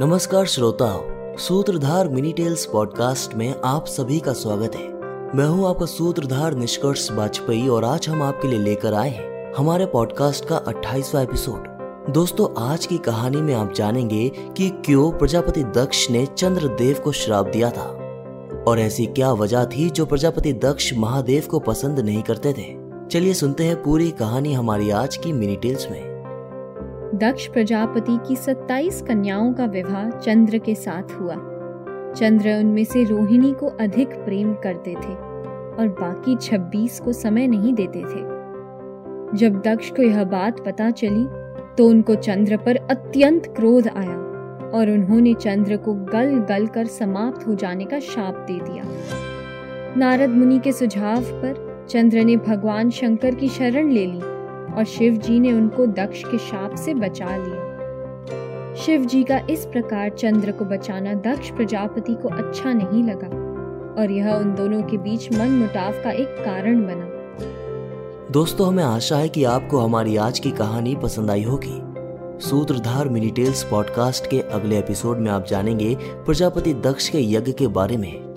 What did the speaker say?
नमस्कार श्रोताओं सूत्रधार मिनी टेल्स पॉडकास्ट में आप सभी का स्वागत है। मैं हूँ आपका सूत्रधार निष्कर्ष वाजपेयी और आज हम आपके लिए लेकर आए हैं हमारे पॉडकास्ट का 28वां एपिसोड। दोस्तों, आज की कहानी में आप जानेंगे कि क्यों प्रजापति दक्ष ने चंद्रदेव को श्राप दिया था। और ऐसी क्या वजह थी जो प्रजापति दक्ष महादेव को पसंद नहीं करते थे? चलिए सुनते हैं पूरी कहानी हमारी आज की मिनी टेल्स में। दक्ष प्रजापति की 27 कन्याओं का विवाह चंद्र के साथ हुआ। चंद्र उनमें से रोहिणी को अधिक प्रेम करते थे और बाकी 26 को समय नहीं देते थे। जब दक्ष को यह बात पता चली तो उनको चंद्र पर अत्यंत क्रोध आया और उन्होंने चंद्र को गल गल कर समाप्त हो जाने का शाप दे दिया। नारद मुनि के सुझाव पर चंद्र ने भगवान शंकर की शरण ले ली। और शिव जी ने उनको दक्ष के शाप से बचा लिया। शिव जी का इस प्रकार चंद्र को बचाना दक्ष प्रजापति को अच्छा नहीं लगा और यह उन दोनों के बीच मन मुटाव का एक कारण बना। दोस्तों, हमें आशा है कि आपको हमारी आज की कहानी पसंद आई होगी। सूत्रधार मिनीटेल्स पॉडकास्ट के अगले एपिसोड में आप जानेंगे प्रजापति दक्ष के यज्ञ के बारे में।